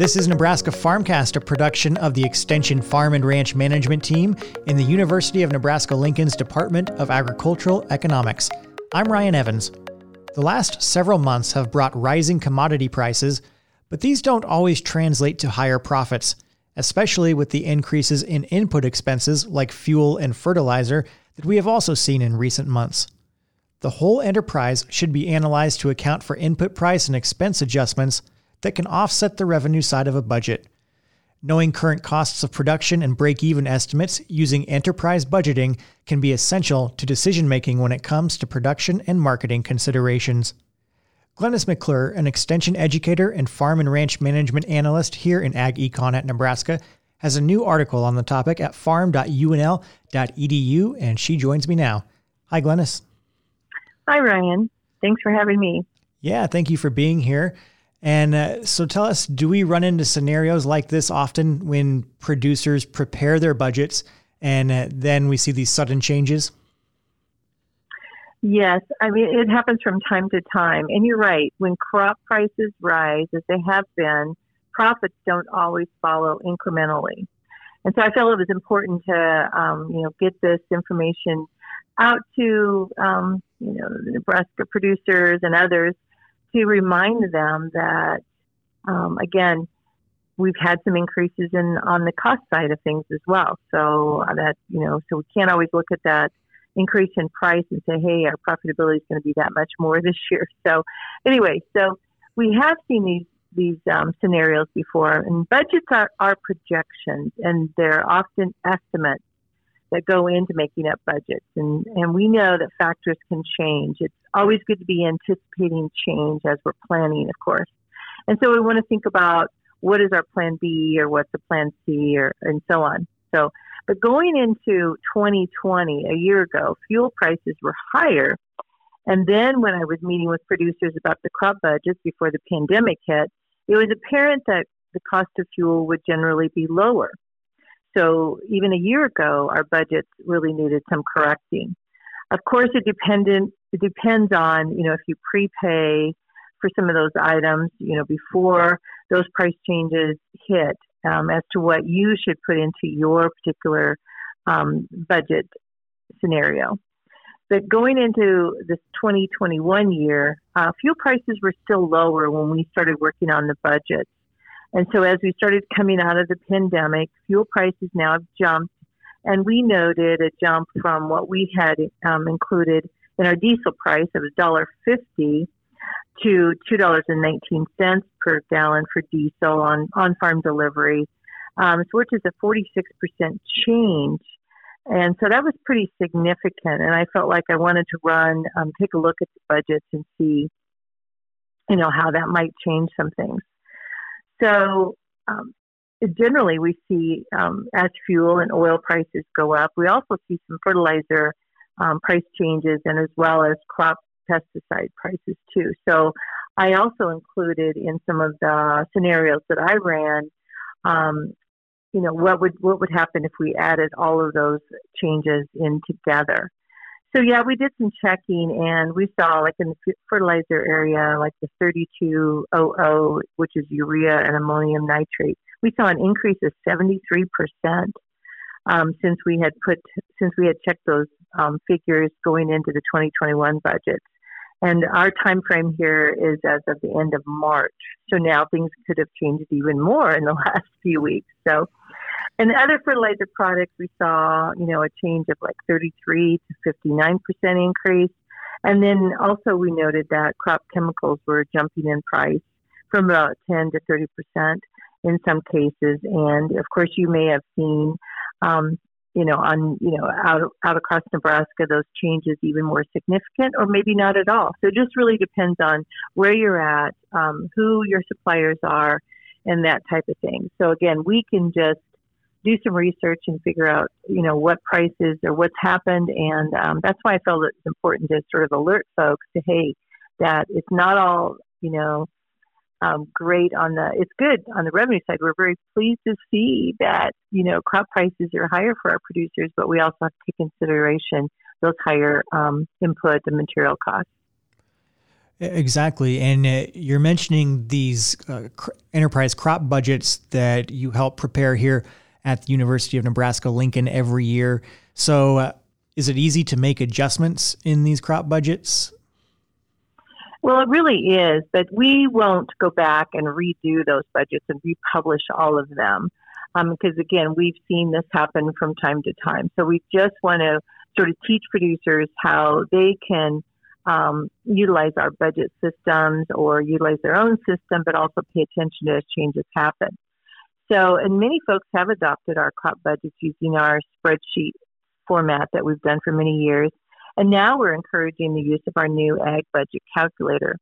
This is Nebraska Farmcast, a production of the Extension Farm and Ranch Management Team in the University of Nebraska Lincoln's Department of Agricultural Economics. I'm Ryan Evans. The last several months have brought rising commodity prices, but these don't always translate to higher profits, especially with the increases in input expenses like fuel and fertilizer that we have also seen in recent months. The whole enterprise should be analyzed to account for input price and expense adjustments that can offset the revenue side of a budget. Knowing current costs of production and break even estimates using enterprise budgeting can be essential to decision making when it comes to production and marketing considerations. Glennis McClure, an extension educator and farm and ranch management analyst here in Ag Econ at Nebraska, has a new article on the topic at farm.unl.edu, and she joins me now. Hi, Glennis. Hi, Ryan. Thanks for having me. Yeah, thank you for being here. And uh, so tell us, do we run into scenarios like this often when producers prepare their budgets and uh, then we see these sudden changes? Yes, I mean, it happens from time to time. And you're right, when crop prices rise, as they have been, profits don't always follow incrementally. And so I felt it was important to, um, you know, get this information out to, um, you know, Nebraska producers and others to remind them that, um, again, we've had some increases in on the cost side of things as well. So that you know, so we can't always look at that increase in price and say, hey, our profitability is going to be that much more this year. So anyway, so we have seen these these um, scenarios before, and budgets are, are projections, and they're often estimates that go into making up budgets. And, and we know that factors can change. It's always good to be anticipating change as we're planning, of course. And so we want to think about what is our plan B or what's the plan C or and so on. So, but going into 2020, a year ago, fuel prices were higher. And then when I was meeting with producers about the crop budgets before the pandemic hit, it was apparent that the cost of fuel would generally be lower. So even a year ago, our budgets really needed some correcting. Of course, it dependent it depends on you know if you prepay for some of those items, you know before those price changes hit, um, as to what you should put into your particular um, budget scenario. But going into this 2021 year, uh, fuel prices were still lower when we started working on the budget. And so as we started coming out of the pandemic, fuel prices now have jumped. And we noted a jump from what we had um, included in our diesel price of $1.50 to $2.19 per gallon for diesel on, on farm delivery, um, which is a 46% change. And so that was pretty significant. And I felt like I wanted to run, um, take a look at the budgets and see, you know, how that might change some things. So um, generally, we see um, as fuel and oil prices go up, we also see some fertilizer um, price changes and as well as crop pesticide prices too. So I also included in some of the scenarios that I ran, um, you know, what would what would happen if we added all of those changes in together. So yeah, we did some checking and we saw like in the fertilizer area, like the 3200, which is urea and ammonium nitrate, we saw an increase of 73% um, since we had put, since we had checked those um, figures going into the 2021 budget. And our time frame here is as of the end of March. So now things could have changed even more in the last few weeks. So and other fertilizer products, we saw, you know, a change of like 33 to 59% increase. And then also we noted that crop chemicals were jumping in price from about 10 to 30% in some cases. And of course, you may have seen, um, you know, on, you know, out, out across Nebraska, those changes even more significant or maybe not at all. So it just really depends on where you're at, um, who your suppliers are, and that type of thing. So again, we can just do some research and figure out, you know, what prices or what's happened. And um, that's why I felt it's important to sort of alert folks to, hey, that it's not all, you know, um, great on the, it's good on the revenue side. We're very pleased to see that, you know, crop prices are higher for our producers, but we also have to take consideration those higher um, input and material costs. Exactly. And uh, you're mentioning these uh, cr- enterprise crop budgets that you help prepare here at the University of Nebraska Lincoln every year. So, uh, is it easy to make adjustments in these crop budgets? Well, it really is, but we won't go back and redo those budgets and republish all of them. Because um, again, we've seen this happen from time to time. So we just want to sort of teach producers how they can um, utilize our budget systems or utilize their own system, but also pay attention to as changes happen. So, and many folks have adopted our crop budgets using our spreadsheet format that we've done for many years. And now we're encouraging the use of our new ag budget calculator.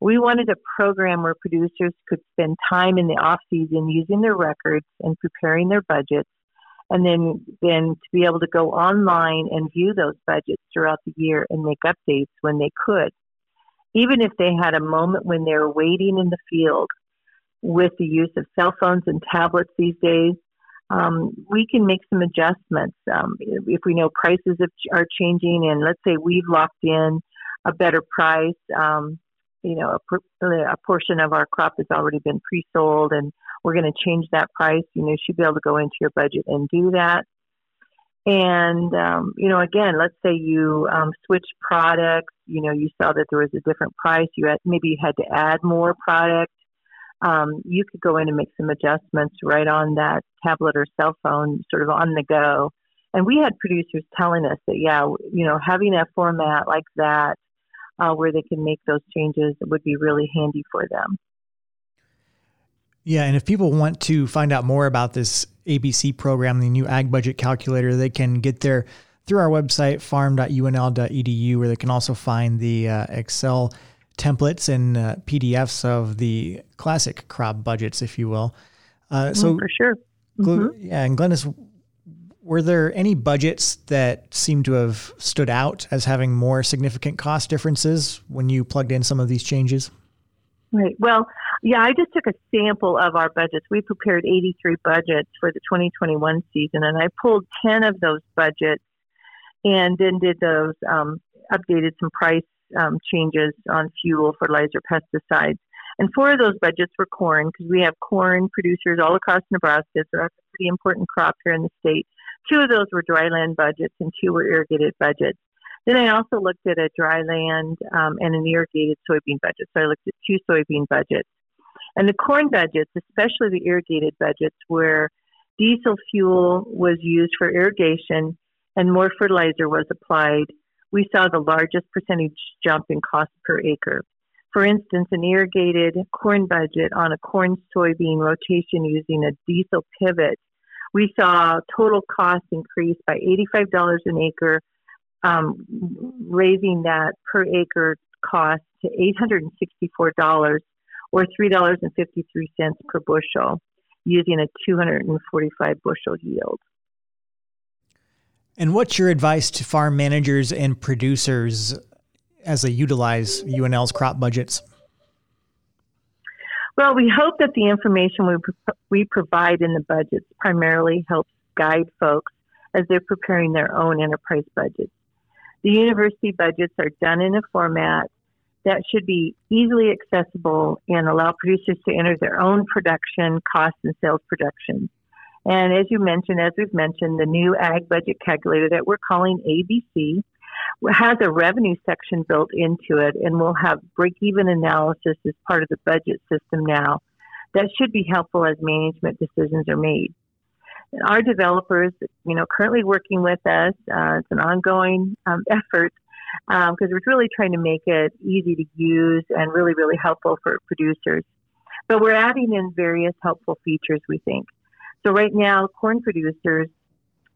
We wanted a program where producers could spend time in the off season using their records and preparing their budgets, and then then to be able to go online and view those budgets throughout the year and make updates when they could. Even if they had a moment when they were waiting in the field with the use of cell phones and tablets these days, um, we can make some adjustments. Um, if we know prices are changing, and let's say we've locked in a better price, um, you know, a, a, portion of our crop has already been pre-sold, and we're going to change that price. You know, you should be able to go into your budget and do that. And um, you know, again, let's say you um, switch products. You know, you saw that there was a different price. You had, maybe you had to add more product um, you could go in and make some adjustments right on that tablet or cell phone, sort of on the go. And we had producers telling us that, yeah, you know, having a format like that uh, where they can make those changes would be really handy for them. Yeah, and if people want to find out more about this ABC program, the new Ag Budget Calculator, they can get there through our website, farm.unl.edu, where they can also find the uh, Excel templates and uh, PDFs of the classic crop budgets, if you will. Uh, so mm, for sure. Mm-hmm. Yeah, and Glennis, were there any budgets that seem to have stood out as having more significant cost differences when you plugged in some of these changes? Right. Well, yeah, I just took a sample of our budgets. We prepared 83 budgets for the 2021 season, and I pulled 10 of those budgets and then did those, um, updated some price um, changes on fuel, fertilizer, pesticides. And four of those budgets were corn because we have corn producers all across Nebraska. So that's a pretty important crop here in the state. Two of those were dryland budgets and two were irrigated budgets. Then I also looked at a dryland um, and an irrigated soybean budget. So I looked at two soybean budgets. And the corn budgets, especially the irrigated budgets, where diesel fuel was used for irrigation and more fertilizer was applied we saw the largest percentage jump in cost per acre. For instance, an irrigated corn budget on a corn soybean rotation using a diesel pivot, we saw total cost increase by $85 an acre, um, raising that per acre cost to $864 or $3.53 per bushel using a 245 bushel yield. And what's your advice to farm managers and producers as they utilize UNL's crop budgets? Well, we hope that the information we, we provide in the budgets primarily helps guide folks as they're preparing their own enterprise budgets. The university budgets are done in a format that should be easily accessible and allow producers to enter their own production, costs, and sales projections. And as you mentioned, as we've mentioned, the new ag budget calculator that we're calling ABC has a revenue section built into it and we'll have break even analysis as part of the budget system now. That should be helpful as management decisions are made. Our developers, you know, currently working with us, uh, it's an ongoing um, effort because um, we're really trying to make it easy to use and really, really helpful for producers. But we're adding in various helpful features, we think. So right now, corn producers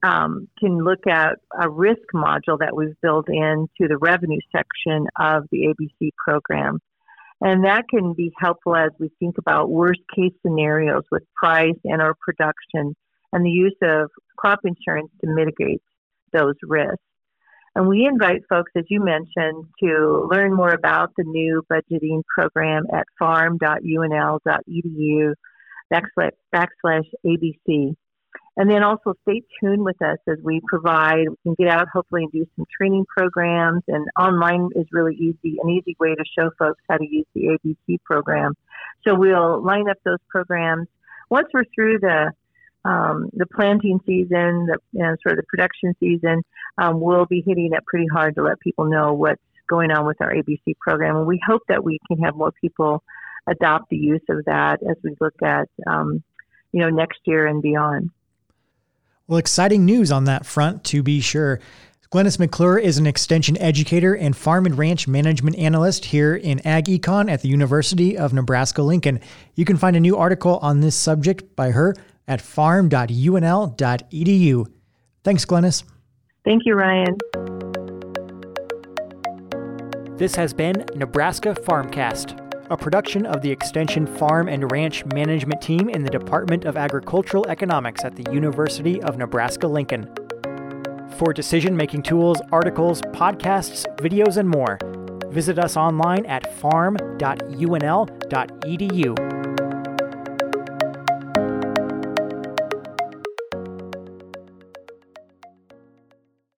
um, can look at a risk module that we've built into the revenue section of the ABC program. And that can be helpful as we think about worst case scenarios with price and our production and the use of crop insurance to mitigate those risks. And we invite folks, as you mentioned, to learn more about the new budgeting program at farm.unl.edu backslash, backslash ABC. And then also stay tuned with us as we provide, we can get out hopefully and do some training programs. And online is really easy, an easy way to show folks how to use the ABC program. So we'll line up those programs. Once we're through the um, the planting season, the you know, sort of the production season, um, we'll be hitting it pretty hard to let people know what's going on with our ABC program. And we hope that we can have more people adopt the use of that as we look at, um, you know, next year and beyond. Well, exciting news on that front, to be sure. Glennis McClure is an extension educator and farm and ranch management analyst here in Ag Econ at the University of Nebraska Lincoln. You can find a new article on this subject by her at farm.unl.edu. Thanks, Glennis. Thank you, Ryan. This has been Nebraska Farmcast, a production of the Extension Farm and Ranch Management Team in the Department of Agricultural Economics at the University of Nebraska Lincoln. For decision making tools, articles, podcasts, videos, and more, visit us online at farm.unl.edu.